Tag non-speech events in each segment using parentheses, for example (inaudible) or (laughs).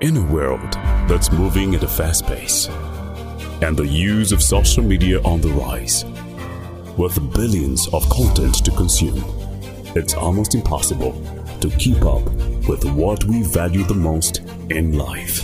In a world that's moving at a fast pace and the use of social media on the rise, with billions of content to consume, it's almost impossible to keep up with what we value the most in life.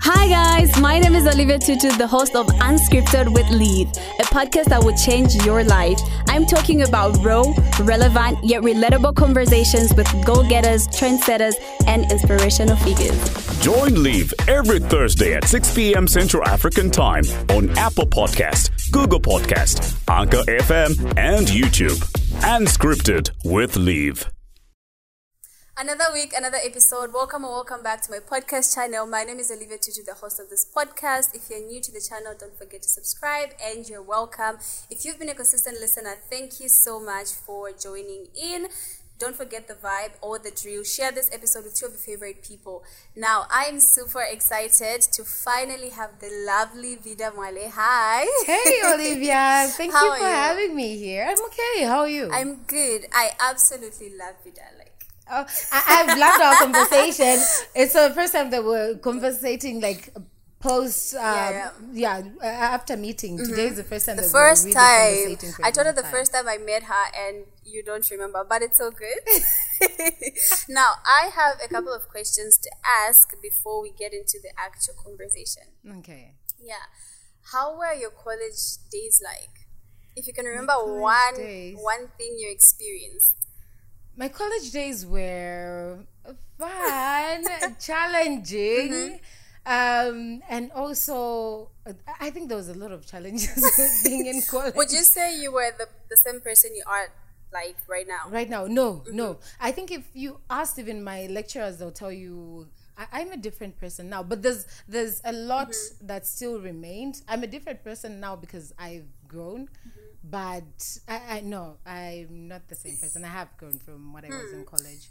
Hi guys, my name is Olivia Tutu, the host of Unscripted with Liv, a podcast that will change your life. I'm talking about raw, relevant, yet relatable conversations with go-getters, trendsetters, and inspirational figures. Join Liv every Thursday at 6 p.m. Central African Time on Apple Podcast, Google Podcast, Anchor FM, and YouTube. And scripted with Leave. Another week, another episode. Welcome and welcome back to my podcast channel. My name is Olivia Tutu, the host of this podcast. If you're new to the channel, don't forget to subscribe and you're welcome. If you've been a consistent listener, thank you so much for joining in. Don't forget the vibe or the drill. Share this episode with two of your favorite people. Now, I'm super excited to finally have the lovely Vida Mwale. Hi. Hey, (laughs) Olivia. Thank you for you? having me here. I'm okay. How are you? I'm good. I absolutely love Vida. Like, Oh, I, I've loved our conversation. (laughs) It's the first time that we're conversating like post, um, Yeah, yeah, uh, after meeting. Today is the first time. the first really time, conversating for a I told her the time. first time I met her, and you don't remember, but it's all good. (laughs) (laughs) now, I have a couple of questions to ask before we get into the actual conversation. Okay. Yeah. How were your college days like? If you can remember one days. one thing you experienced. My college days were fun, (laughs) challenging, Mm-hmm. Um, and also I think there was a lot of challenges (laughs) being in (laughs) college. Would you say you were the, the same person you are like right now? Right now, no, Mm-hmm. no. I think if you asked even my lecturers, they'll tell you I, I'm a different person now. But there's there's a lot Mm-hmm. that still remained. I'm a different person now because I've grown. Mm-hmm. But I, I no, I'm not the same person. I have grown from what I was Hmm. in college.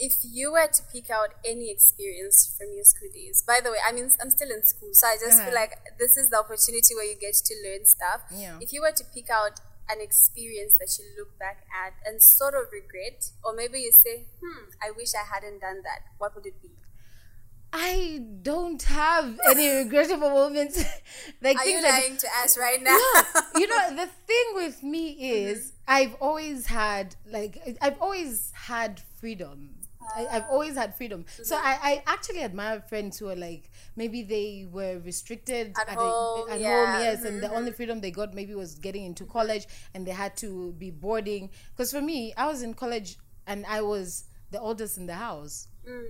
If you were to pick out any experience from your school days, by the way, I mean I'm still in school, so I just feel Uh-huh. like this is the opportunity where you get to learn stuff. Yeah. If you were to pick out an experience that you look back at and sort of regret, or maybe you say, "Hmm, I wish I hadn't done that," what would it be? I don't have any (laughs) regrettable moments. (laughs) like Are you things like lying to us right now? you know (laughs) the thing with me is Mm-hmm. i've always had like i've always had freedom I, i've always had freedom so Mm-hmm. I, I actually admire friends who are like maybe they were restricted At a- home, at yeah. Mm-hmm. yes and the only freedom they got maybe was getting into college and they had to be boarding because for me i was in college and i was the oldest in the house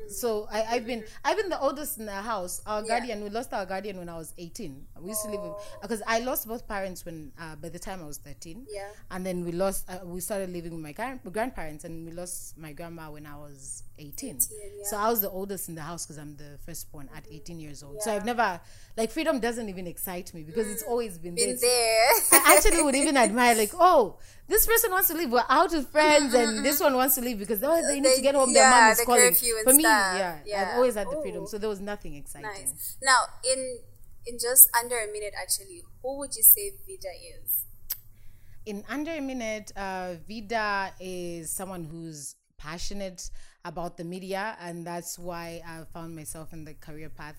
so I, I've been I've been the oldest in the house. Our Mm. Yeah. guardian, we lost our guardian when I was eighteen. We used to live because I lost both parents when uh, by the time I was thirteen. Yeah. And then we lost. Uh, we started living with my grandparents, and we lost my grandma when I was eighteen. 18, yeah. So I was the oldest in the house because I'm the firstborn at eighteen years old. So I've never like freedom doesn't even excite me because it's always been, Been there. I actually would even (laughs) admire like, oh, this person wants to leave. We're out with friends, and this one wants to leave because oh, they need They- to get home. Their mom is the calling. For me, yeah, Yeah. I've always had the freedom, so there was nothing exciting. nice. Now, in in just under a minute, actually, who would you say Vida is? In under a minute, uh, Vida is someone who's passionate about the media, and that's why I found myself in the career path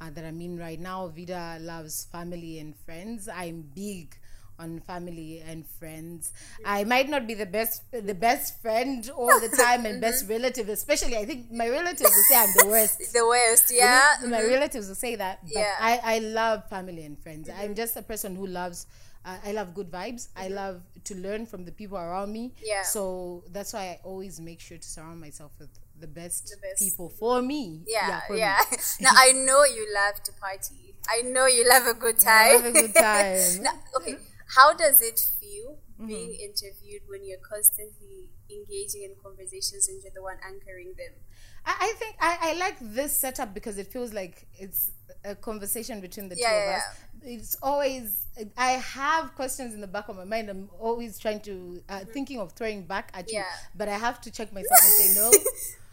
uh, that I'm in right now. Vida loves family and friends. I'm big on family and friends. I might not be the best the best friend all the (laughs) time and mm-hmm. best relative, especially I think my relatives will say I'm the worst. (laughs) The worst, yeah. my mm-hmm. relatives will say that but Yeah. I, I love family and friends mm-hmm. i'm just a person who loves uh, i love good vibes i love to learn from the people around me Yeah. so that's why i always make sure to surround myself with the best, The best. people for me Yeah, for yeah. me. (laughs) (laughs) now I know you love to party. I know you love a good I time. have a good time (laughs) now, okay, how does it feel Mm-hmm. being interviewed when you're constantly engaging in conversations and you're the one anchoring them? I, I think I, I like this setup because it feels like it's a conversation between the Yeah, two yeah, of us. It's always I have questions in the back of my mind. I'm always trying to uh, thinking of throwing back at you, Mm-hmm. But I have to check (laughs) myself and say no.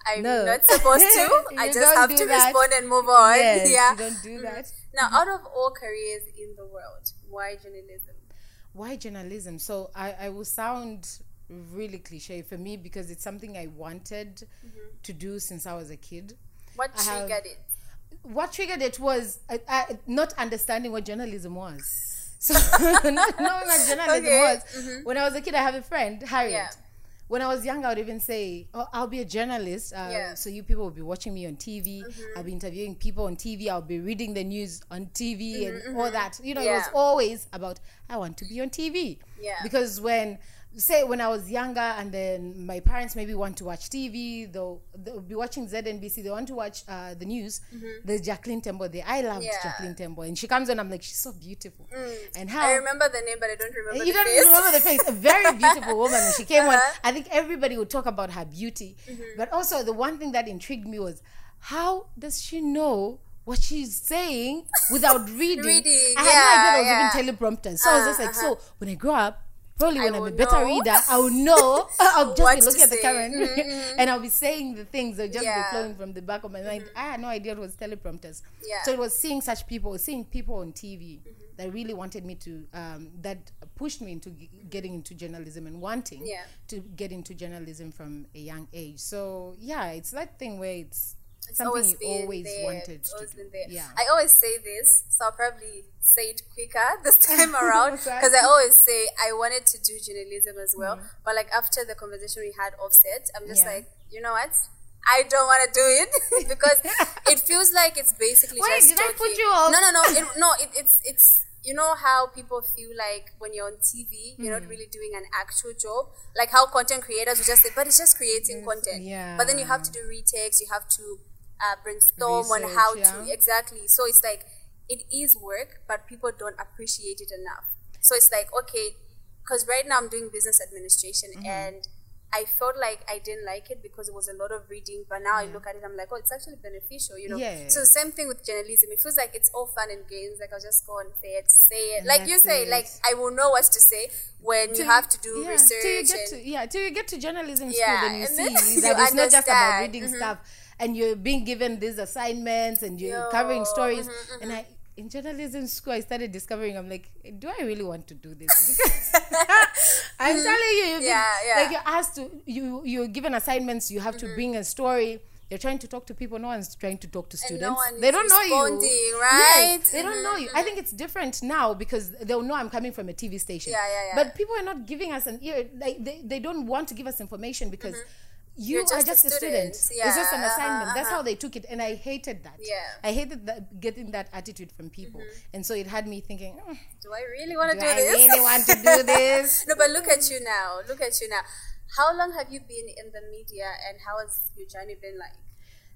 I'm No. not supposed to. (laughs) I just have to that. respond and move on. Yes, (laughs) yeah. you don't do that. Now, out of all careers in the world, why journalism? Why journalism? So I, I will sound really cliche for me because it's something I wanted Mm-hmm. to do since I was a kid. What I have- triggered it? what triggered it was uh, uh, not understanding what journalism was. (laughs) So (laughs) not knowing what journalism Okay. was. When I was a kid, I have a friend, Harriet. Yeah. When I was young, I would even say, "Oh, I'll be a journalist. Uh, Yeah. Mm-hmm. So you people will be watching me on TV. I'll be interviewing people on TV. I'll be reading the news on TV and all that. You know, it was Mm-hmm, always about I want to be on TV. Yeah. Because when say when I was younger and then my parents maybe want to watch TV, they'll they'll be watching ZNBC. They want to watch uh, the news. There's Jacqueline Tembo there. I loved Mm-hmm. Yeah. Mm. Jacqueline Tembo, and she comes on. I'm like, she's so beautiful. And how I remember the name, but I don't remember you don't face. remember the face. A very (laughs) beautiful woman. When she came Uh-huh. on, I think everybody would talk about her beauty. Mm-hmm. But also, the one thing that intrigued me was how does she know what she's saying without (laughs) reading? Reading, I had no idea there was yeah, even teleprompters. So I was just like, Uh-huh. so when I grow up, probably when I I'm a better know. reader, I will know. (laughs) I'll just be looking at the say. camera (laughs) and I'll be saying the things that just Yeah. Mm-hmm. be flowing from the back of my mind. I had no idea it was teleprompters. Yeah. So it was seeing such people, seeing people on TV that really wanted me to, um, that pushed me into g- getting into journalism and wanting Yeah. to get into journalism from a young age. So yeah, it's that thing where it's, It's something always you always there. wanted It's to always do. been there. Yeah. I always say this, so I'll probably say it quicker (laughs) this (laughs) time around because I always say I wanted to do journalism as well, Mm-hmm. but like after the conversation we had offset, I'm just Yeah. like, you know what? I don't want to do it (laughs) because it feels like it's basically Wait, just did I put talking. you off? No, no, no, it, no. It, it's it's you know how people feel like when you're on TV, you're Mm. not really doing an actual job. Like how content creators would just say, but it's just creating content. yeah. But then you have to do retakes. You have to uh, brainstorm on how yeah. to exactly. So it's like it is work, but people don't appreciate it enough. So it's like okay, because right now I'm doing business administration Mm-hmm. and. I felt like I didn't like it because it was a lot of reading, but now I look at it, I'm like, oh, it's actually beneficial, you know. Yeah. So the same thing with journalism. It feels like it's all fun and games. Like I'll just go and say it, say it. Like you say, it. like I will know what to say when you have to do yeah, research. Till you get and, to, yeah, till you get to journalism school, Yeah, then you and see then that (laughs) it's not just about reading Mhm. stuff and you're being given these assignments and you're Yo, covering stories. mhm, And I, in journalism school, I started discovering, I'm like, do I really want to do this? (laughs) (laughs) I'm mm-hmm. telling you, you've been- Yeah, yeah. like you're asked to, you, you're given assignments, you have to mm-hmm. bring a story. You're trying to talk to people. No one's trying to talk to no students. one they don't know you. right? Yes, they don't know you. I think it's different now because they'll know I'm coming from a TV station. Yeah, yeah, yeah. But people are not giving us an ear. Like they, they don't want to give us information because you Mm-hmm. You're are just a just a student. student. It's just an Yeah, uh-huh, assignment. That's uh-huh. how they took it, and I hated that. Yeah. I hated that, getting that attitude from people, and so it had me thinking, "Mm, do I really want to do do I this? really want to do this? (laughs) no, but look at you now. Look at you now. How long have you been in the media, and how has your journey been like?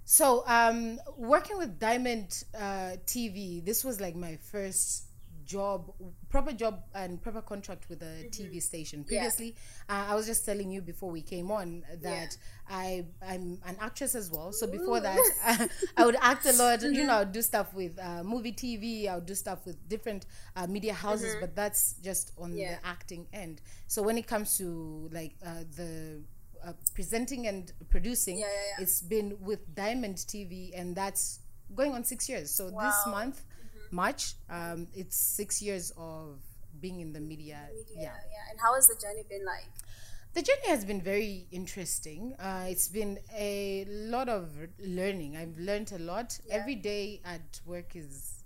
So, um, working with Diamond uh, TV, this was like my first job, proper job and proper contract with a TV station. Previously, uh, I was just telling you before we came on that I I'm an actress as well. So before that, (laughs) (laughs) I would act a lot. You know, I would do stuff with uh, Muvi TV. I would do stuff with different uh, media houses, but that's just on Yeah. the acting end. So when it comes to like uh, the uh, presenting and producing, Yeah, yeah, yeah. it's been with Diamond TV, and that's going on six years. So this Wow. Mm-hmm. month, March, um, it's six years of being in the media. Media, Yeah. yeah. And how has the journey been like? The journey has been very interesting. Uh, it's been a lot of learning. I've learned a lot. Every day at work is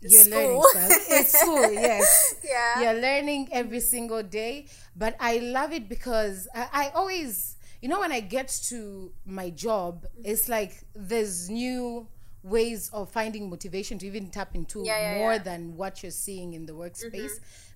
you're learning stuff. (laughs) It's school, yes. Yeah. You're learning every single day. But I love it because I, I always, you know, when I get to my job, Mm-hmm. it's like there's new ways of finding motivation to even tap into Yeah, yeah, more yeah. Mm-hmm. than what you're seeing in the workspace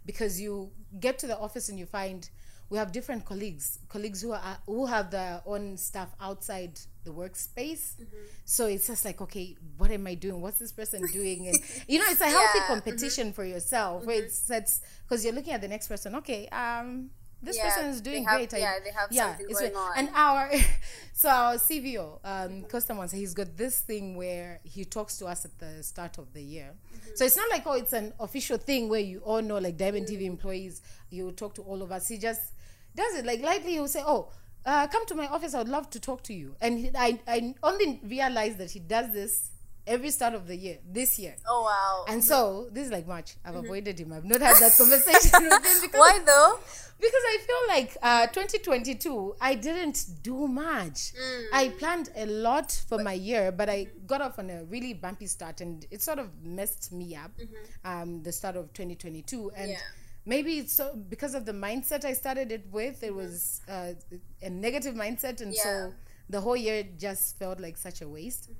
because you get to the office and you find we have different colleagues colleagues who are who have their own stuff outside the workspace Mm-hmm. so it's just like okay what am i doing what's this person (laughs) doing and you know it's a healthy mm-hmm. competition for yourself where it's that's because you're looking at the next person okay um this Yeah, person is doing have- great. I- yeah, they have something going on. And our (laughs) so our CVO, um, customers, he's got this thing where he talks to us at the start of the year. Mm-hmm. So it's not like oh, it's an official thing where you all know, like Diamond TV employees, you talk to all of us. He just does it like lightly. He'll say, "Oh, uh, come to my office. I would love to talk to you." And he, I, I only realized that he does this every start of the year this year. Oh wow. And so this is like March. I've avoided him. I've not had that conversation with him (laughs) because Why though? because I feel like uh, 2022, I didn't do much. Mm. I planned a lot for my year, but I got off on a really bumpy start, and it sort of messed me up. Um, the start of 2022, and Mm-hmm. Yeah. maybe it's so because of the mindset I started it with. It was uh, a negative mindset, and Yeah. so the whole year just felt like such a waste.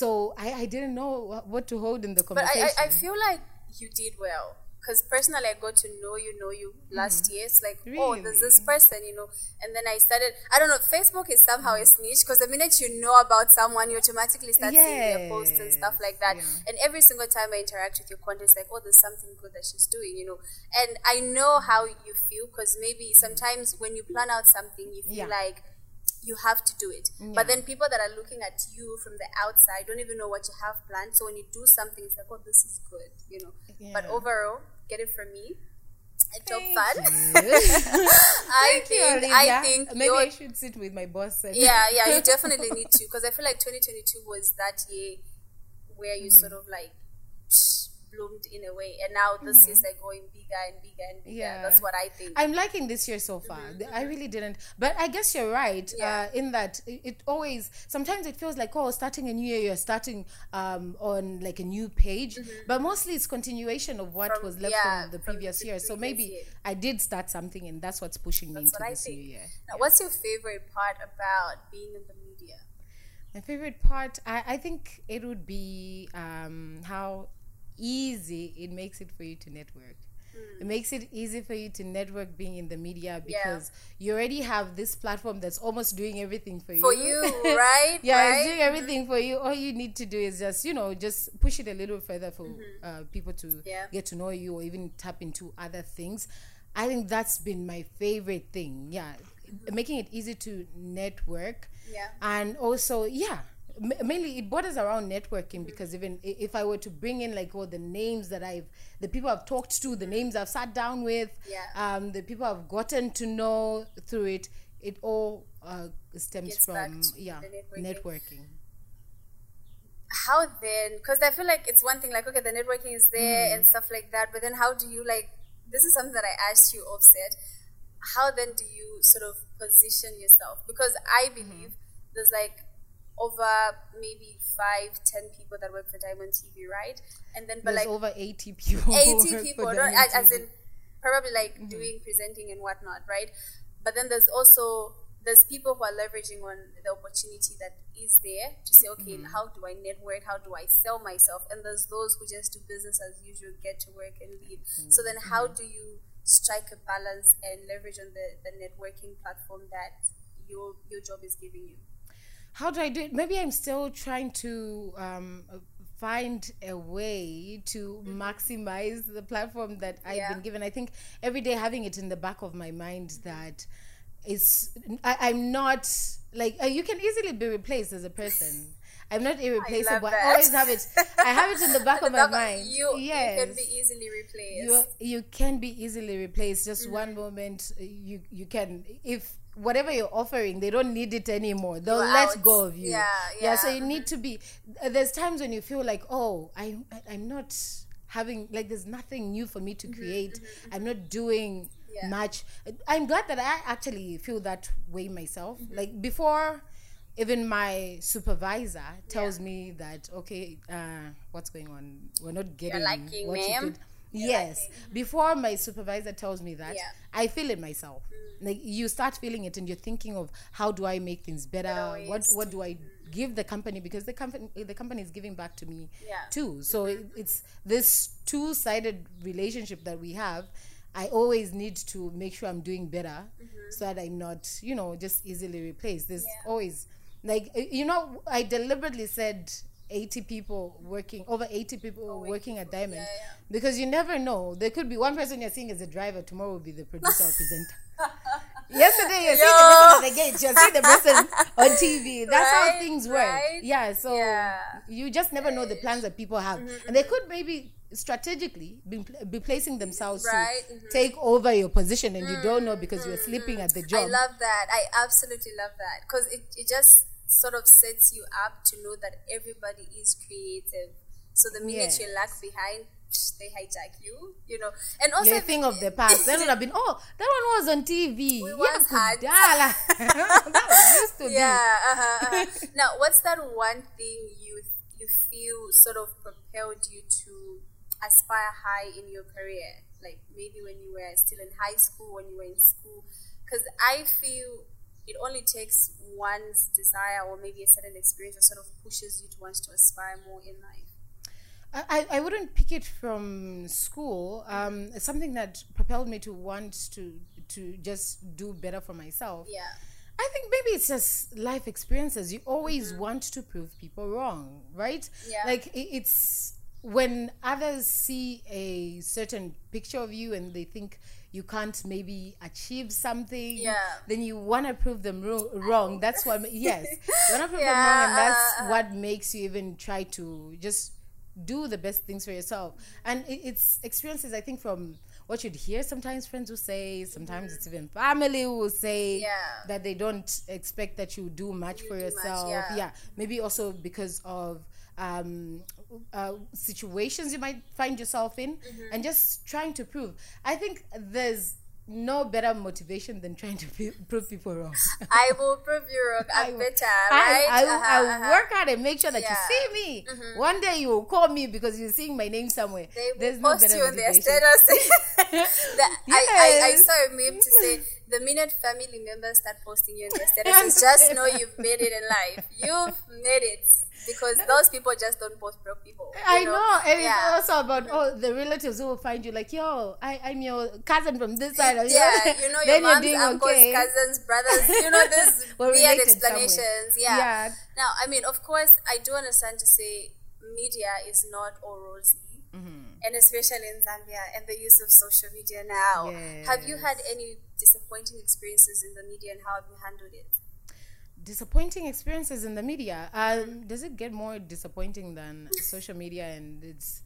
So I, I didn't know what to hold in the Mm-hmm. But conversation. I, I, I feel like you did well. Because personally, I got to know you, know you last year. It's like, oh, there's this Mm-hmm. Person, you know. And then I started, I don't know, Facebook is somehow a snitch because the minute you know about someone, you automatically start seeing their posts and stuff like that. Yeah. And every single time I interact with your content, it's like, oh, there's something good that she's doing, you know. And I know how you feel because maybe sometimes when you plan out something, you feel Yeah. like, you have to do it. Yeah. But then people that are looking at you from the outside don't even know what you have planned. So when you do something, it's like, oh, this is good, you know. But overall, get it from me. A job Thank fun. you. I (laughs) Thank you, think I Olivia. think maybe I should sit with my boss. And yeah, (laughs) yeah, you definitely need to because I feel like 2022 was that year where you Mm-hmm. sort of like psh, bloomed in a way, and now this is like going bigger and bigger and bigger. Mm-hmm. Yeah. That's what I think. I'm liking this year so far. I really didn't, but I guess you're right Mm-hmm. Yeah. uh, in that it, always sometimes it feels like oh, starting a new year, you're starting um, on like a new page, but mostly it's continuation of what Mm-hmm. From- was left yeah, from the from previous the year. So maybe year. I did start something, and that's what's pushing me into what I this new year. Now, what's your favorite part about being in the media? My favorite part, I, I think it would be um, how easy it makes it for you to network. It makes it easy for you to network being in the media because you already have this platform that's almost doing everything for you. For you, (laughs) right? yeah, right? it's doing everything for you. All you need to do is just, you know, just push it a little further for uh, people to Mm-hmm. Yeah. get to know you or even tap into other things. I think that's been my favorite thing. Yeah, making it easy to network. Yeah. And also, yeah, mainly it borders around networking because even if I were to bring in like all the names that I've, the people I've talked to, the names I've sat down with, Yeah. um, the people I've gotten to know through it, it all uh, stems Gets from yeah networking. networking. how then because i feel like it's one thing like okay the networking is there Mm-hmm. and stuff like that but then how do you like this is something that i asked you offset how then do you sort of position yourself because i Mm-hmm. believe there's like over maybe five ten people that work for diamond tv right and then but There's like over 80 people. 80 work for people don't, as, as in probably like Mm-hmm. doing presenting and whatnot right but then there's also there's people who are leveraging on the opportunity that is there to say okay Mm-hmm. how do i network how do i sell myself and there's those who just do business as usual get to work and leave so then Mm-hmm. how do you strike a balance and leverage on the, the networking platform that your your job is giving you how do I do it? Maybe I'm still trying to um, find a way to maximize the platform that I've Yeah. been given. I think every day having it in the back of my mind that it's I, I'm not like uh, you can easily be replaced as a person. (laughs) I'm not irreplaceable. I, that. always have it. I have it in the back (laughs) of my mind. you, yes. you can be easily replaced you you can be easily replaced just Mm-hmm. one moment uh, you you can if whatever you're offering they don't need it anymore. They'll You're let go of you. Yeah, so yeah. you need to be uh, there's times when you feel like oh i i'm not having like there's nothing new for me to create. i'm not doing Mm-hmm, Yeah. much. I'm glad that i actually feel that way myself. Mm-hmm. like before even my supervisor tells me that okay uh, what's going on? We're not getting liking, what you ma'am? could yes before my supervisor tells me that Yeah. Mm. i feel it myself like you start feeling it and you're thinking of how do i make things better, what what do i give the company because the company the company is giving back to me Yeah. too so it, it's this two-sided relationship that we have i always need to make sure i'm doing better so that i'm not you know just easily replaced there's Mm-hmm. Yeah. always like you know i deliberately said 80 people working over 80 people oh, working at diamond Oh, Yeah, yeah. because you never know. There could be one person you're seeing as a driver tomorrow will be the producer or presenter. (laughs) Yesterday you're seeing the person at the gate you're seeing the person on tv (laughs) that's Right, how things work. right. yeah so Yeah. you just never know the plans that people have. Mm-hmm, and they mm-hmm. could maybe strategically be, be placing themselves Right, to mhm. take over your position and you don't know mm, because you're mm, sleeping mm. at the job. I love that. I absolutely love that. Because it, it just sort of sets you up to know that everybody is creative. So the minute Yes. you lag behind, psh, they hijack you, you know. And also, a thing of the past. (laughs) That would have been, oh, that one was on TV. We yeah, once had- (laughs) that was used to yeah. Uh-huh, uh-huh. now, what's that one thing you you feel sort of propelled you to aspire high in your career? Like maybe when you were still in high school, when you were in school, because I feel it only takes one's desire or maybe a certain experience that sort of pushes you to want to aspire more in life. I, I- wouldn't pick it from school. Um, it's something that propelled me to want to to just do better for myself. Yeah. I think maybe it's just life experiences. You always want to prove people wrong, right? Mm-hmm. Yeah. Like i- it's when others see a certain picture of you and they think you can't maybe achieve something. Yeah. Then you want to prove them ro- wrong. That's what. Yes. (laughs) You want to prove them wrong, and that's uh, uh. what makes you even try to just do the best things for yourself. And it, it's experiences. I think from what you'd hear sometimes friends will say sometimes it's even family who will say Yeah. that they don't expect that you do much for do much, yourself yeah. maybe also because of um, uh, situations you might find yourself in Mm-hmm. and just trying to prove i think there's no better motivation than trying to prove people wrong I will prove you wrong. (laughs) I, I will- better, I, right? I, Uh-huh, I uh-huh. work hard and make sure that Yeah. Mm-hmm. you see me. One day you will call me because you're seeing my name somewhere. They will There's no better you on their status. (laughs) The- I, I, I saw a meme to say the minute family members start posting you on their statuses, (laughs) just know you've made it in life. You've made it because those people just don't post broke people. I know, and Yeah. It's also about oh the relatives who will find you like yo I I'm your cousin from this side. of yeah, you know (laughs) your moms, uncles, okay. cousins, brothers. (laughs) You know this weird explanations. Yeah. Yeah. Now, I mean, of course, I do understand to say media is not all rosy. Mm-hmm. And especially in Zambia and the use of social media now. Have you had any disappointing experiences in the media and how have you handled it? Disappointing experiences in the media. Um, does it get more disappointing than social media? And it's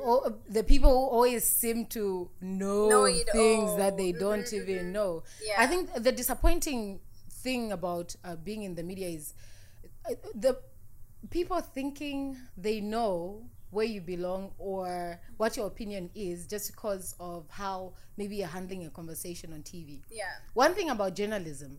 oh, the people who always seem to know, Know things all. that they don't even know. Yeah. I think the disappointing thing about uh, being in the media is uh, the people thinking they know where you belong or what your opinion is just because of how maybe you're handling a conversation on TV. Yeah. One thing about journalism,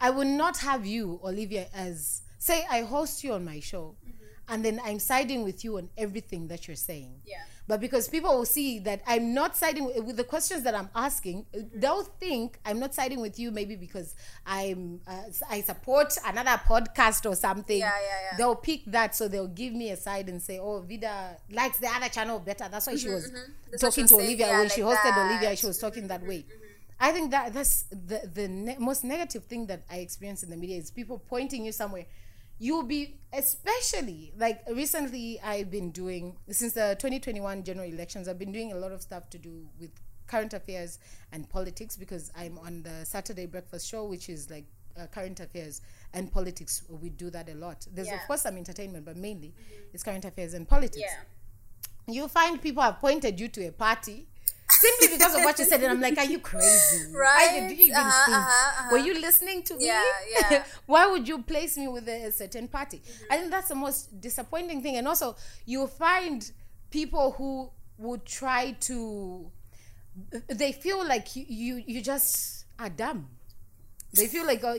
I would not have you, Olivia, as say I host you on my show, mm-hmm. and then I'm siding with you on everything that you're saying. Yeah. But because people will see that I'm not siding with, with the questions that I'm asking, uh, mm-hmm. they'll think I'm not siding with you maybe because I'm uh, I support another podcast or something. Yeah, yeah, yeah. They'll pick that, so they'll give me a side and say, "Oh, Vida likes the other channel better." That's why she mm-hmm, was That's what talking to was Olivia yeah, when she hosted that. Mm-hmm, Olivia. She was talking that way. I think that that's the the ne- most negative thing that I experience in the media is people pointing you somewhere. You'll be especially like recently I've been doing since the 2021 general elections. I've been doing a lot of stuff to do with current affairs and politics because I'm on the Saturday breakfast show, which is like uh, current affairs and politics. We do that a lot. There's Yeah. of course some entertainment, but mainly it's current affairs and politics Yeah. you find people have pointed you to a party simply (laughs) because of what you said, and I'm like, are you crazy? Right? do you even Uh-huh, think? uh-huh, uh-huh. Were you listening to me? Yeah, (laughs) yeah. Why would you place me with a, certain party? I think that's the most disappointing thing, and also you find people who would try to. They feel like you you, you just are dumb. They feel like oh,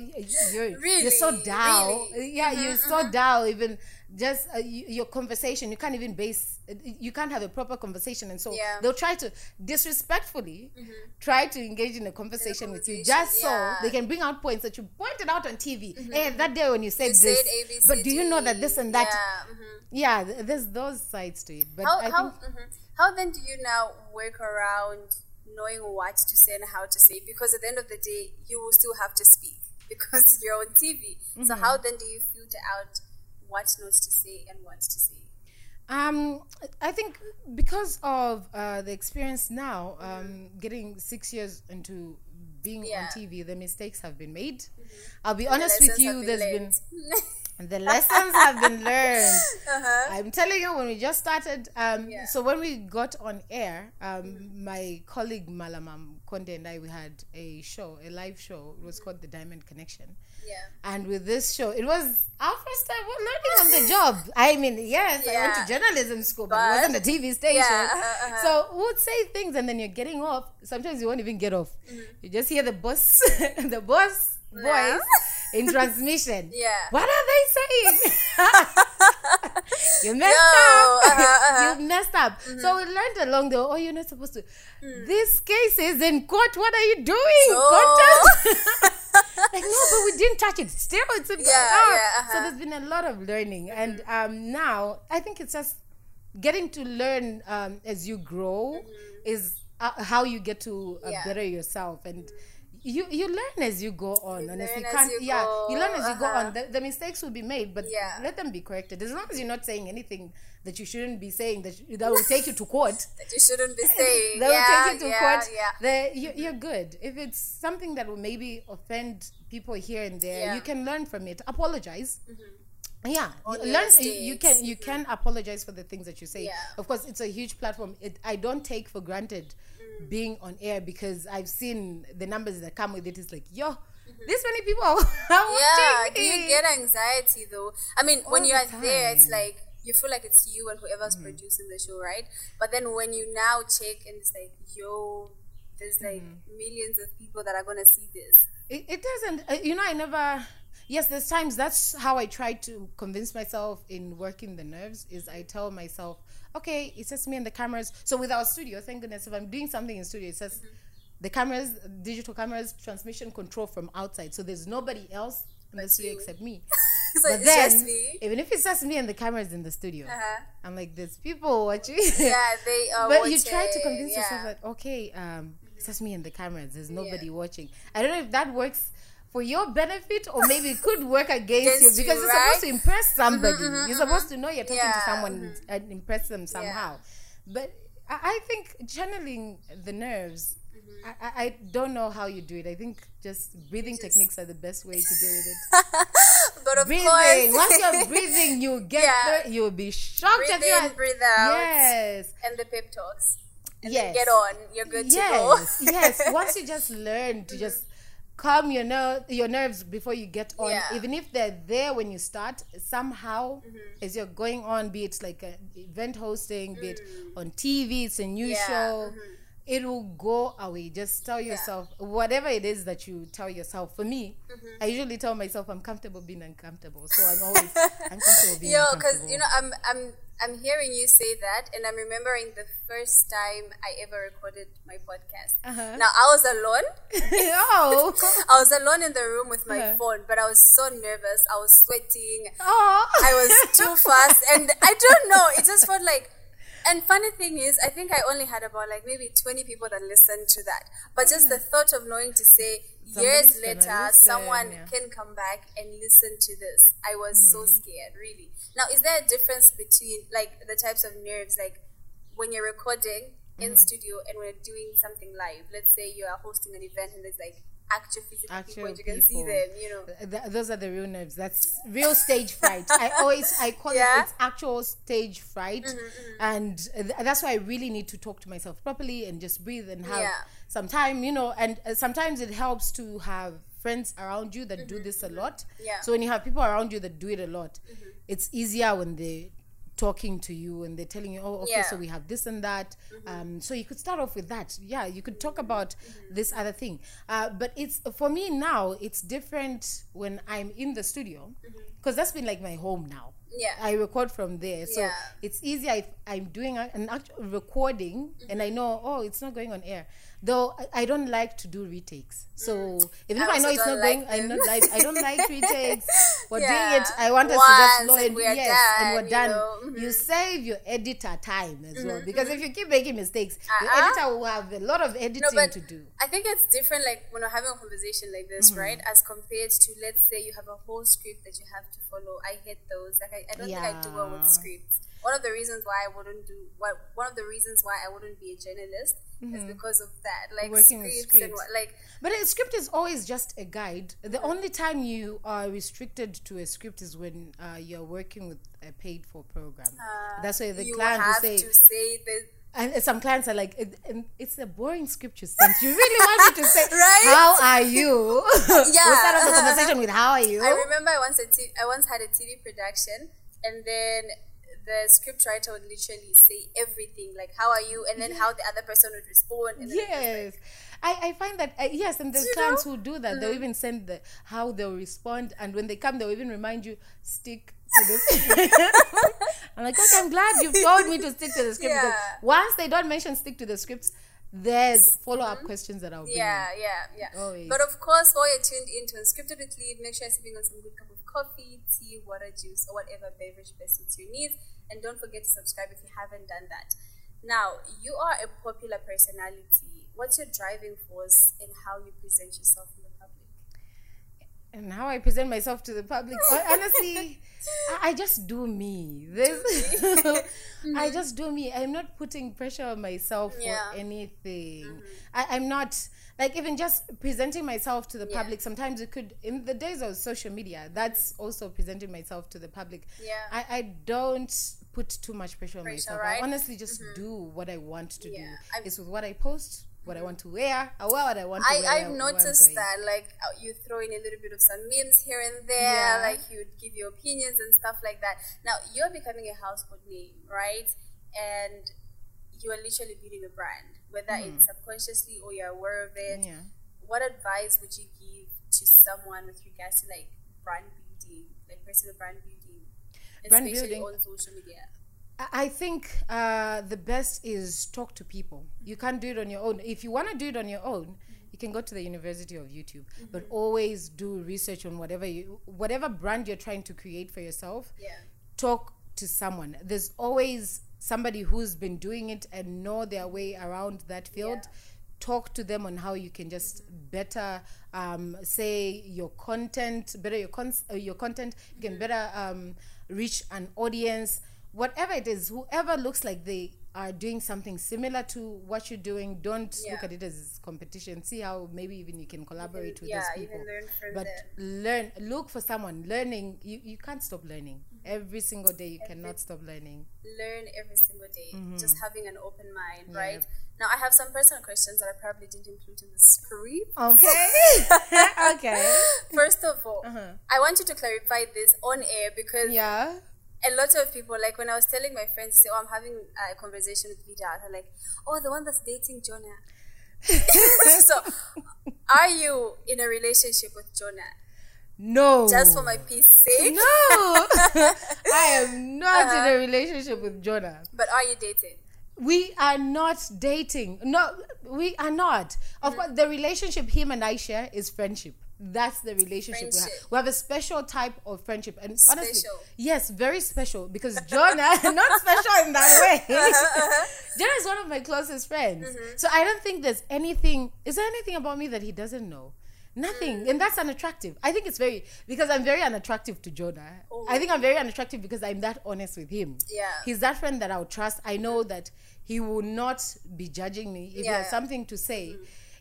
you're you're so Really? down. Really? Yeah, you're so down. Even just uh, y- your conversation, you can't even base. You can't have a proper conversation, and so Yeah. they'll try to disrespectfully try to engage in a conversation, with you just yeah. so they can bring out points that you pointed out on TV. Hey, that day when you said You this, said A, B, C, but do you know that this and that? Yeah. mhm. Yeah, there's those sides to it. But How, I how, think mhm. how then do you now work around knowing what to say and how to say? Because at the end of the day, you will still have to speak (laughs) because you're on TV. So Mm-hmm. how then do you filter out what not to say and what to say? Um, I think because of uh, the experience now, um, getting six years into being Yeah. on TV, the mistakes have been made. I'll be honest with you. been There's been (laughs) the lessons have been learned. (laughs) I'm telling you, when we just started, um, Uh-huh. Yeah. so when we got on air, um, my colleague Malamam Konde and I, we had a show, a live show. It was called The Diamond Connection. Yeah. And with this show, it was our first time learning on the job. I mean, yes, I went to journalism school, but, But- it wasn't a TV station. Yeah, uh-huh, uh-huh. So we would say things, and then you're getting off. Sometimes you won't even get off. You just hear the boss, (laughs) the boss Mm-hmm. Yeah. voice in (laughs) transmission. Yeah. What are they saying? (laughs) you messed Yo, up. uh-huh, uh-huh. you messed up. So we learned along the. way, Oh, you're not supposed to. This case is in court. What are you doing? So- Court- like no, but we didn't touch it. Still, it's in Yeah, ah. yeah, So uh-huh. Mm-hmm. there's been a lot of learning, and um, now I think it's just getting to learn um, as you grow is uh, how you get to uh, Mm-hmm. Yeah. better yourself and. You, you learn as you go on, You and if you can't, you yeah, you learn as you go go, on. The, the mistakes will be made, but Yeah. let them be corrected. As long as you're not saying anything that you shouldn't be saying that that will take you to court, (laughs) That you shouldn't be saying. that yeah, will take you to yeah, court. Yeah. The, you, you're good. If it's something that will maybe offend people here and there, Yeah. Mm-hmm. you can learn from it. Apologize. Yeah, On you learn. You, you can you can apologize for the things that you say. Yeah. Of course, it's a huge platform. It, I don't take for granted Mm. being on air because I've seen the numbers that come with it. It's like, yo, this many people (laughs) are Mm-hmm. Yeah. Do you get anxiety though? I mean, when All you the are there, it's like you feel like it's you and whoever's Mm-hmm. producing the show, right? But then when you now check and it's like, yo, there's like Mm-hmm. millions of people that are gonna see this. It, it doesn't. Uh, you know, I never. Yes, there's times. That's how I try to convince myself in working the nerves. Is I tell myself, okay, it's just me and the cameras. So with our studio, thank goodness, if I'm doing something in studio, it says the cameras, digital cameras, transmission control from outside. So there's nobody else (laughs) But studio you. except me. so But then, even if it's just me and the cameras in the studio, Uh-huh. I'm like, there's people watching. (laughs) Yeah, they are. but you try to convince yeah. yourself that okay um it's just me and the cameras there's nobody watching i don't know if that works for your benefit or maybe it could work against, you Against you, because you're right? supposed to impress somebody you're supposed to know you're talking Yeah, to someone and impress them somehow but I think channeling the nerves I, I don't know how you do it. I think just breathing techniques are the best way to deal with it. (laughs) But of breathing. course, Once you're breathing, you (laughs) get Yeah. You'll be shocked breathe in, breathe out, Yes. and the pep talks. And Yes. get on. You're good yes, to go. yes. (laughs) Once you just learn to just calm your ner- your nerves before you get on, Yeah. even if they're there when you start, somehow Mm-hmm. as you're going on, be it like event hosting, be it on TV, it's a new Mm. Yeah, show. It will go away. Just tell yourself whatever it is that you tell yourself. For me, Mm-hmm. I usually tell myself I'm comfortable being uncomfortable. So I'm always (laughs) I'm comfortable being Yo, because you know, I'm I'm I'm hearing you say that, and I'm remembering the first time I ever recorded my podcast. Uh-huh. Now I was alone. (laughs) (laughs) oh, I was alone in the room with my Uh-huh. phone, but I was so nervous. I was sweating. oh, I was too fast, and I don't know. It just felt like. And funny thing is, I think I only had about like maybe twenty people that listened to that. But just the thought of knowing to say years Somebody's gonna later, listen, someone yeah. can come back and listen to this. I was so Mm-hmm. scared, really. Now, is there a difference between like the types of nerves, like when you're recording in Mm-hmm. studio and when you're doing something live? Let's say you are hosting an event and there's like actual physical Actual people, you can see them. You know, Th- those are the real nerves. That's real stage fright. I always I call Yeah? Mm-hmm, it it's actual stage fright, and th- that's why I really need to talk to myself properly and just breathe and have Yeah. some time. You know, and uh, sometimes it helps to have friends around you that do this a lot. Mm-hmm, Yeah. Mm-hmm. So when you have people around you that do it a lot, it's easier when they talking to you and they're telling you, oh, okay, Yeah. Mm-hmm. so we have this and that. Um, so you could start off with that. Yeah, you could talk about this other thing. Uh, but it's for me now, it's different when I'm in the studio because that's been like my home now. Mm-hmm. Yeah. I record from there. So Yeah. it's easier if I'm doing an actual recording and I know, oh, it's not going on air. Though I, don't like to do retakes. So even if I, know it's not going, like I'm not like I don't (laughs) like retakes. We're doing it. I want us to just flow and and we are yes, and we're you done. know. Mm-hmm. You save your editor time as well because if you keep making mistakes, your Uh-uh. editor will have a lot of editing no, to do. I think it's different, like when we're having a conversation like this, Mm-hmm. right? As compared to, let's say, you have a whole script that you have to follow. I hate those. Like, I, I don't think I do well with scripts. One of the reasons why I wouldn't do what one of the reasons why I wouldn't be a journalist is because of that. Like Mm-hmm. Working with scripts and what, like But a script is always just a guide. The only time you are restricted to a script is when uh, you're working with a paid for program. That's why the Uh, client will say, to say the and some clients are like, it's a boring script you sent. You really want me to say, (laughs) Right? How are you? (laughs) Yeah. we'll start off the conversation with, How are you? I remember I once a t- I once had a TV production, and then the script writer would literally say everything, like "How are you?" and then how the other person would respond. Yes. I, I find that, uh, yes, and there's you clients know? Mm-hmm. who do that. They'll even send the how they'll respond, and when they come, they'll even remind you, stick to this. (laughs) I'm like, okay, I'm glad you told me to stick to the script because (laughs) Yeah. once they don't mention stick to the scripts, there's mm-hmm. follow up questions that I'll bring. Yeah, yeah, yeah. Always. But of course, while you're tuned into Unscripted with Liv, make sure you're sipping on some good cup of coffee, tea, water, juice, or whatever beverage best suits your needs. And don't forget to subscribe if you haven't done that. Now, you are a popular personality. What's your driving force in how you present yourself in the public? And how I present myself to the public. Honestly, I, I just do me. This, (laughs) I just do me. I'm not putting pressure on myself Yeah. Mm-hmm. for anything. I, I'm not like even just presenting myself to the Yeah. public. Sometimes it could in the days of social media. That's also presenting myself to the public. Yeah. I, I don't put too much pressure on Pressure, myself. right? Mm-hmm. I honestly just do what I want to Yeah. do. I'm- It's with what I post, what I want to wear. I wear what I want to wear. I, I've noticed that, like, uh, you throw in a little bit of some memes here and there, Yeah. like, you give your opinions and stuff like that. Now, you're becoming a household name, right? And you are literally building a brand, whether it's subconsciously or you're aware of it. Yeah. What advice would you give to someone with regards to, like, brand building, like personal brand building? Brand especially building. on social media. I- think uh, the best is talk to people. You can't do it on your own. If you want to do it on your own, you can go to the University of YouTube, but always do research on whatever you, whatever brand you're trying to create for yourself. Yeah. Talk to someone. There's always somebody who's been doing it and know their way around that field. Yeah. Talk to them on how you can just better um, say your content, better your con- uh, your content. You can better um, reach an audience. Whatever it is, whoever looks like they are doing something similar to what you're doing, don't look at it as competition. See how maybe even you can collaborate with yeah, those people. learn from but them. learn, look for someone. Learning, you, you can't stop learning. Every single day, you cannot stop learning. learn every single day. Just having an open mind, Mm-hmm. Yeah. right? Now, I have some personal questions that I probably didn't include in the script. Okay. (laughs) okay. First of all, Uh-huh. I want you to clarify this on air because Yeah. A lot of people, like when I was telling my friends, say, "Oh, I'm having a conversation with Vida," they're like, "Oh, the one that's dating Jonah." (laughs) so, are you in a relationship with Jonah? No. Just for my peace sake? No. (laughs) I am not Uh-huh. in a relationship with Jonah. But are you dating? We are not dating. No, we are not. Of Mm-hmm. course, the relationship him and I share is friendship. That's the relationship we have. We have a special type of friendship, and honestly, Special. yes, very special because (laughs) Jonah, (laughs) not special in that way. (laughs) Jonah is one of my closest friends, Mm-hmm. so I don't think there's anything. Is there anything about me that he doesn't know? Nothing, Mm. and that's unattractive. I think it's very because I'm very unattractive to Jonah. I think I'm very unattractive because I'm that honest with him. Oh. Yeah. he's that friend that I'll trust. I know that he will not be judging me if he has something to say,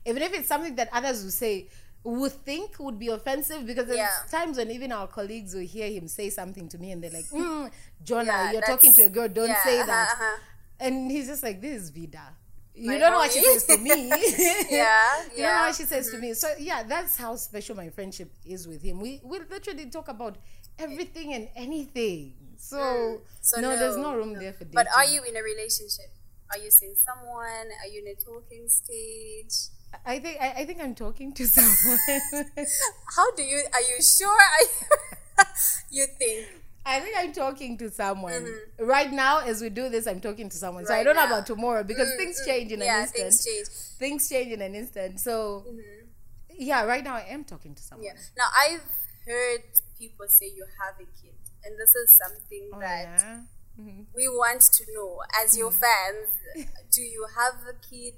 even if it's something that others will say would think would be offensive because there's Yeah. times when even our colleagues will hear him say something to me and they're like, mm, Jonah, Yeah, you're talking to a girl, don't yeah, say uh-huh, that. uh-huh. And he's just like, this is Vida. You My don't know what she says to me. Yeah, (laughs) (laughs) You don't know. What she says to me. So yeah, that's how special my friendship is with him. We we literally talk about everything and anything. So, Mm. So no, there's no, no room there for dating. But are you in a relationship? Are you seeing someone? Are you in a talking stage? I think I, I think I'm talking to (laughs) someone. How do you? Are you sure? Are (laughs) you, you think? I think I'm talking to someone right now as we do this. I'm talking to someone, so I Mm-hmm. Don't know about tomorrow because things change in yeah, an instant. Yeah things change. Things change in an instant. So yeah, right now I am talking to someone. Yeah. Now I've heard people say you have a kid, and this is something Oh, that yeah. Mhm. we want to know as your Mm. fans. (laughs) Do you have a kid?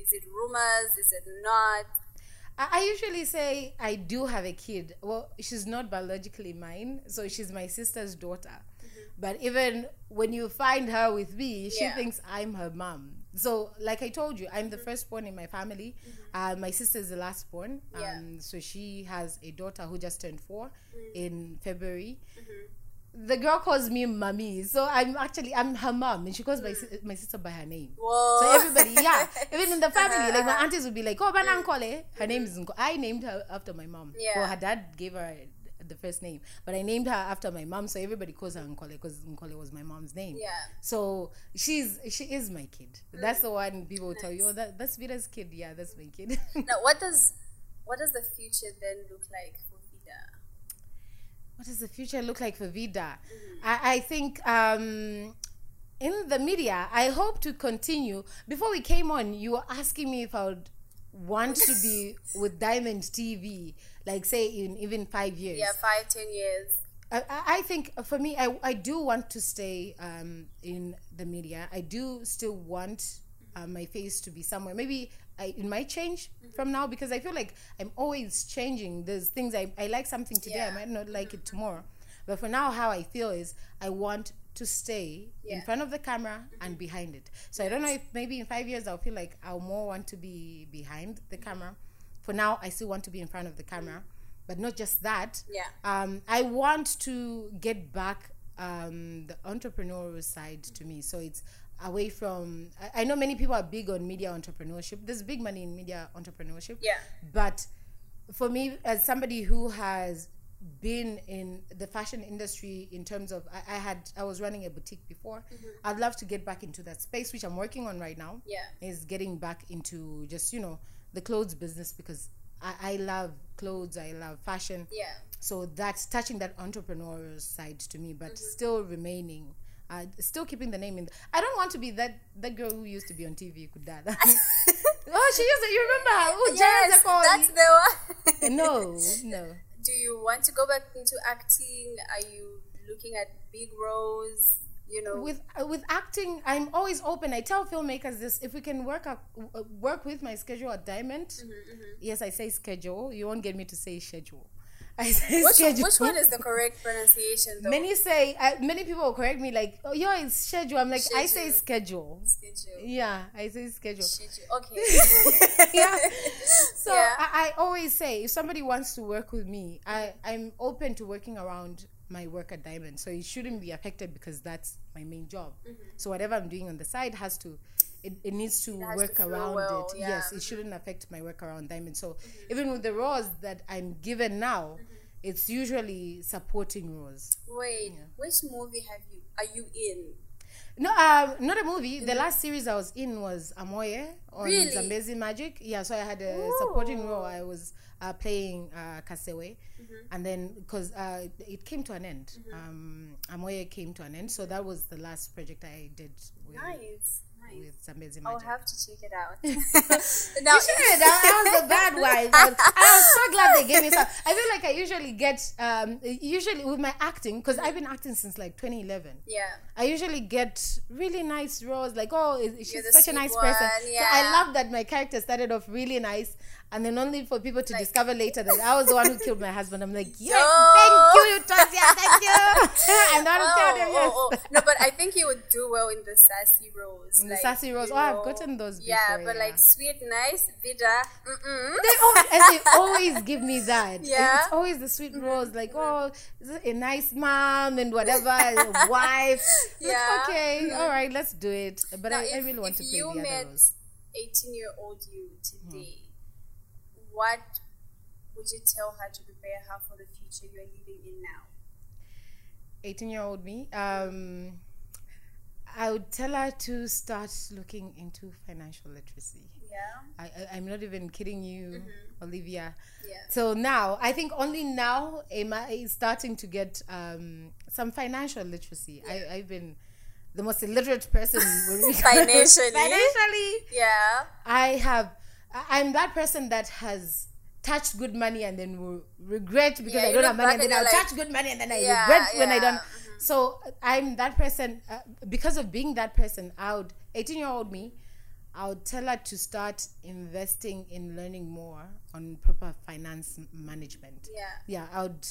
Is it rumors? Is it not? I, usually say I do have a kid. Well, she's not biologically mine, so she's my sister's daughter. Mm-hmm. But even when you find her with me, she Yeah. thinks I'm her mom. So, like I told you, I'm the mm-hmm. firstborn in my family. Mm-hmm. Uh, my sister is the lastborn. Um, Yeah. So she has a daughter who just turned four mm. in February. The girl calls me mommy, so I'm actually I'm her mom, and she calls my si- my sister by her name. Whoa. So everybody, yeah, (laughs) even in the family, like my uh-huh. aunties would be like, "Oh, Bana Nkole." Her name is Nkole. I named her after my mom. Yeah. Well, her dad gave her the first name, but I named her after my mom, so everybody calls her Nkole because Nkole was my mom's name. Yeah. So she's she is my kid. That's the one people will tell you. Oh, that that's Vida's kid. Yeah, that's my kid. Now, what does what does the future then look like for? What does the future look like for Vida? I, I think um, in the media, I hope to continue. Before we came on, you were asking me if I would want to be (laughs) with Diamond TV, like say in even five years. Yeah, five, ten years. I, think for me, I, I do want to stay um, in the media. I do still want uh, my face to be somewhere. Maybe I, it might change mm-hmm. from now because I feel like I'm always changing. There's things I, I like something today, I might not like it mm-hmm. tomorrow. But for now, how I feel is I want to stay in front of the camera mm-hmm. and behind it. So I don't know if maybe in five years I'll feel like I'll more want to be behind the camera. For now, I still want to be in front of the camera. But not just that, Yeah. um, I want to get back um, the entrepreneurial side to me. So it's away from. I, I know many people are big on media entrepreneurship. There's big money in media entrepreneurship. Yeah. But for me, as somebody who has been in the fashion industry in terms of I, I had I was running a boutique before. I'd love to get back into that space, which I'm working on right now Yeah. is getting back into just you know the clothes business because I, I love clothes i love fashion Yeah. so that's touching that entrepreneurial side to me Mm-hmm. but still remaining uh, still keeping the name in i don't want to be that that girl who used to be on tv could that (laughs) oh she used to you remember her? Oh Yes, that's the one. (laughs) no (laughs) no. Do you want to go back into acting? Are you looking at big roles? You know, with uh, with acting i'm always open. I tell filmmakers this if we can work out, uh, work with my schedule at diamond Mm-hmm, yes i say schedule. You won't get me to say schedule (laughs) i say which, schedule which one is the correct pronunciation though? many say uh, many people will correct me like oh yo it's schedule i'm like i say Schedule. schedule Schedule. yeah i say schedule Schedule. Okay. (laughs) (laughs) yeah. So Yeah. I, I always say if somebody wants to work with me, I, I'm open to working around my work at Diamond. So it shouldn't be affected because that's my main job. So whatever I'm doing on the side has to it, it needs to to work flow around well, it. yeah. Yes, it shouldn't affect my work around Diamond. So even with the roles that I'm given now, it's usually supporting roles. Wait, which movie have you are you in? No, um, not a movie. The last series I was in was Amoye on Really? Zambezi Magic. Yeah, so I had a supporting role. I was uh, playing uh, Kasewe, and then because uh, it came to an end, um, Amoye came to an end. So that was the last project I did with, Nice, nice. with Zambezi I'll have to check it out. now, (laughs) (laughs) You should. That, that was a bad (laughs) one. I was so glad they gave me some. I feel like I usually get, um, usually with my acting, because I've been acting since like 2011. yeah, I usually get really nice roles, like, oh, she's such a nice one, person. So. I love that my character started off really nice, and then only for people to discover later that I was the one who killed my husband. I'm like, yeah, Oh. thank you, Tosia, thank you. I'm the one who killed him, yes. oh, oh. No, but I think you would do well in the sassy roles. In the sassy roles. Oh, I've gotten those Yeah, before, but yeah. like sweet, nice, vida. Mm-mm. They always, (laughs) and they always give me that. Yeah. It's always the sweet mm-hmm. roles, like, oh, a nice mom and whatever, a (laughs) wife. Like, Yeah. okay, mm-hmm. all right, let's do it. But Now, I, I really want to play the other roles. 18 year old you today, mm-hmm. What would you tell her to prepare her for the future you're living in now? 18 year old me um i would tell her to start looking into financial literacy Yeah. I, i'm not even kidding you olivia Yeah. so now i think only now am i starting to get um some financial literacy I, i've been the most illiterate person (laughs) Financially. (laughs) financially Yeah. I have, I'm that person that has touched good money and then will regret because Yeah, I don't have money and then I'll you're touch good money and then I Yeah, regret when I don't. So I'm that person, uh, because of being that person, I would, 18 year old me, I would tell her to start investing in learning more on proper finance management. Yeah. Yeah, I would,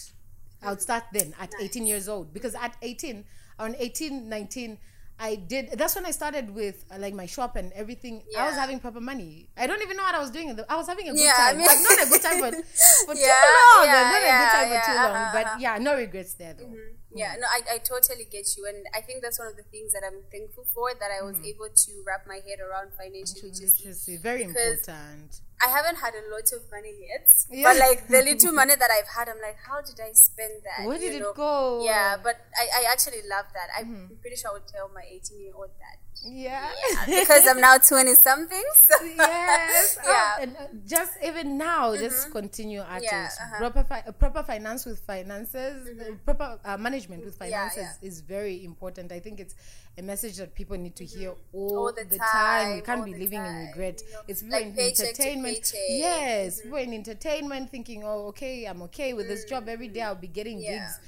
I would start then at 18 years old because at 18, on 18, 19, I did. That's when I started with uh, like my shop and everything. I was having proper money. I don't even know what I was doing. I was having a good Yeah, I time. mean- like not a good time, but (laughs) for Yeah, too long. yeah, not a good time yeah, for too long. uh-huh, But uh-huh. yeah, no regrets there though. Yeah, no, I, I totally get you. And I think that's one of the things that I'm thankful for that I was Mm-hmm. able to wrap my head around financially. Just Literacy, very important. I haven't had a lot of money yet, Yeah. but like the little money that I've had, I'm like, how did I spend that? Where you did it go? Yeah, but I, I actually love that. I'm Mm-hmm. pretty sure I would tell my 18 year old that. Yeah. Yeah, (laughs) because I'm now 20 something. So. yes. (laughs) Oh, Yeah. and uh, just even now, just continue at Yeah, it. uh-huh. Proper, fi- uh, proper finance with finances, uh, proper uh, management with finances yeah. is very important. I think it's a message that people need to hear all, Mm-hmm. All the the, time. We time, can't be living in regret. you know, it's like people in entertainment. Yes, people in entertainment thinking, oh, okay, I'm okay with this job every day. I'll be getting gigs.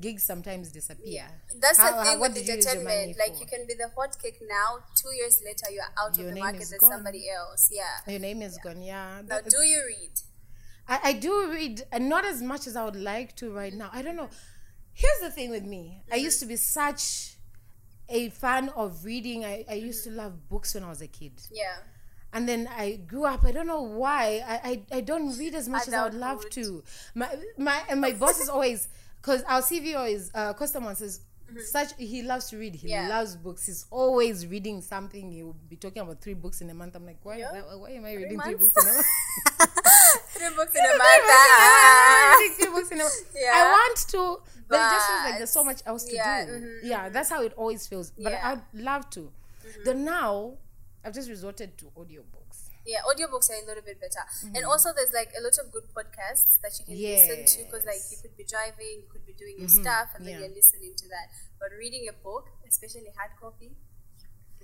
Gigs sometimes disappear. That's How- the thing what with did you use your money entertainment. Like you can be the hot cake now, two years later you're out Your of the market as gone. somebody else. Yeah. Your name is gone. Yeah. Now, do you read? I, I do read, and not as much as I would like to right mm-hmm. now. I don't know. Here's the thing with me I mm-hmm. used to be such a fan of reading. I, I used to mm-hmm. love books when I was a kid. Yeah. And then I grew up. I don't know why. I, I, I don't read as much as I would love to. My my and my boss is always because our CVO is uh, customer says such he loves to read. He Mm-hmm. Yeah. loves books. He's always reading something. He will be talking about three books in a month. I'm like, why? Yeah. Why, why am I reading three months? books in a month? Three books in a month. (laughs) Three books in a month. Yeah. I want to, but, it just feels like there's so much else to yeah, do. mhm, Yeah, that's how it always feels. But. Mm-hmm. I'd love to. Though now, I've just resorted to audiobooks. Yeah, audiobooks are a little bit better. And mm-hmm. also, there's like a lot of good podcasts that you can listen to because, like, you could be driving, you could be doing your mm-hmm. stuff, and then yeah. you're listening to that. But reading a book, especially hard copy,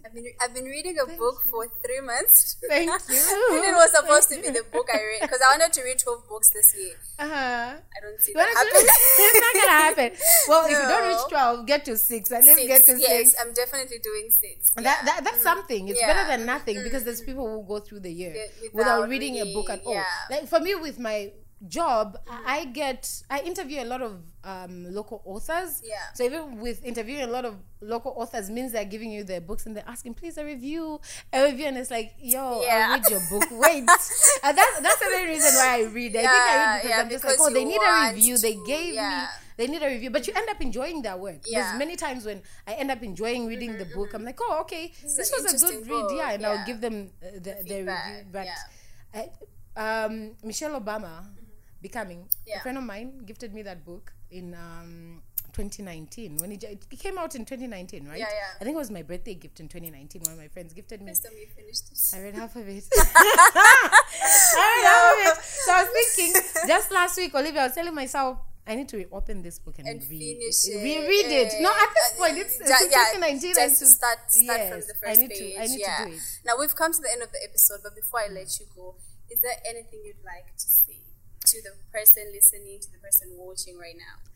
I've been, I've been reading a book you. for three months. Thank and (laughs) you. it was supposed to be the book I read because I wanted to read 12 books this year. Uh-huh. I don't see Well, that it's, (laughs) it's not gonna happen. Well, if you don't No. reach twelve, get to six. At least Six. get to yes. I'm definitely doing six. That, that that's something. It's Yeah. Mm. better than nothing because there's people who go through the year Yeah, without, without reading a book at all. yeah. Like for me, with my job, I I get I interview a lot of um, local authors. Yeah. So even with interviewing a lot of local authors means they're giving you their books and they're asking, please a review, a review, and it's like, yo, Yeah. I'll read your book. Wait, (laughs) and that's that's the main reason why I read. I think I Yeah, read because yeah, I'm just like, oh, they need a review. They gave yeah. me they need a review but you end up enjoying their work Yeah. there's many times when i end up enjoying reading the book i'm like oh okay this, is an was a good interesting read yeah and yeah. i'll give them uh, the, the, review but yeah. I, um, michelle obama becoming Yeah. a friend of mine gifted me that book in um, 2019 when it, it came out in 2019 right Yeah, yeah. i think it was my birthday gift in 2019 one of my friends gifted me First time you finished this. I read half of it. (laughs) (laughs) I read half of it. So I was thinking, just last week, Olivia, I was telling myself, I need to reopen this book and, and read finish it. Reread it. No, at this point, it's, it's yeah, 2019. Just and to start, start from yes, the I first need page. to. I need yeah. to do it. Now we've come to the end of the episode, but before I let you go, is there anything you'd like to say to the person listening, to the person watching right now?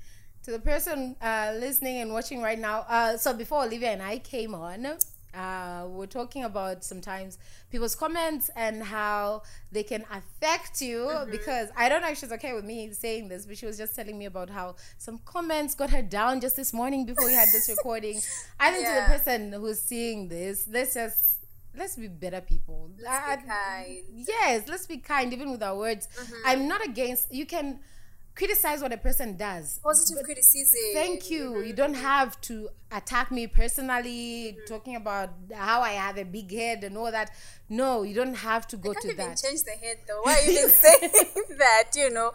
To the person uh, listening and watching right now, uh, so before Olivia and I came on, uh, we're talking about sometimes people's comments and how they can affect you Mm-hmm. because I don't know if she's okay with me saying this, but she was just telling me about how some comments got her down just this morning before we had this (laughs) recording. I think to the person who's seeing this, let's just let's be better people. I- Be kind. yes let's be kind even with our words mm-hmm. i'm not against you can criticize what a person does. Positive criticism. thank you. Mm-hmm. You don't have to attack me personally mm-hmm. talking about how i have a big head and all that. No you don't have to go can't to even that. change the head though. Why are you even (laughs) saying that? You know,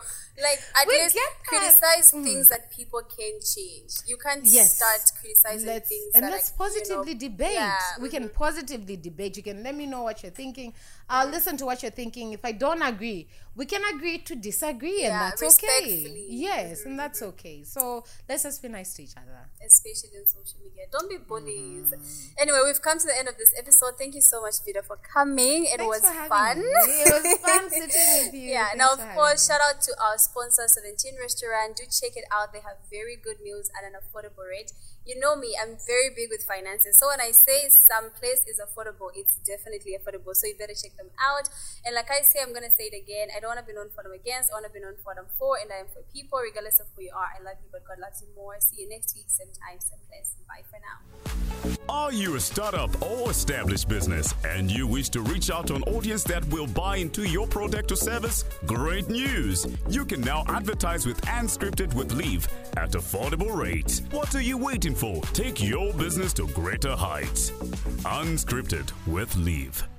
like at We least criticize mm. things that people can change. You can't Yes. start criticizing let's things and let's are, you know, positively debate. Yeah, we can mm-hmm. positively debate. You can let me know what you're thinking. I'll listen to what you're thinking. If i don't agree we can agree to disagree and Yeah, that's okay yes and that's okay so let's just be nice to each other especially on social media. Don't be bullies. Mm. Anyway, we've come to the end of this episode. Thank you so much, Vida, for coming. It Thanks was fun. It was fun (laughs) sitting with you. Yeah, Thanks now of course, shout out to our sponsor, 17 Restaurant. Do check it out. They have very good meals at an affordable rate. You know me, I'm very big with finances. So when I say some place is affordable, it's definitely affordable. So you better check them out. And like I say, I'm gonna say it again. I don't wanna be known for them against, I wanna be known for them for, and I am for people, regardless of who you are. I love you, but God loves you more. See you next week, same time, same place. Bye for now. Are you a startup or established business and you wish to reach out to an audience that will buy into your product or service? Great news! You can now advertise with Unscripted with Liv at affordable rates. What are you waiting Take your business to greater heights. Unscripted with Liv.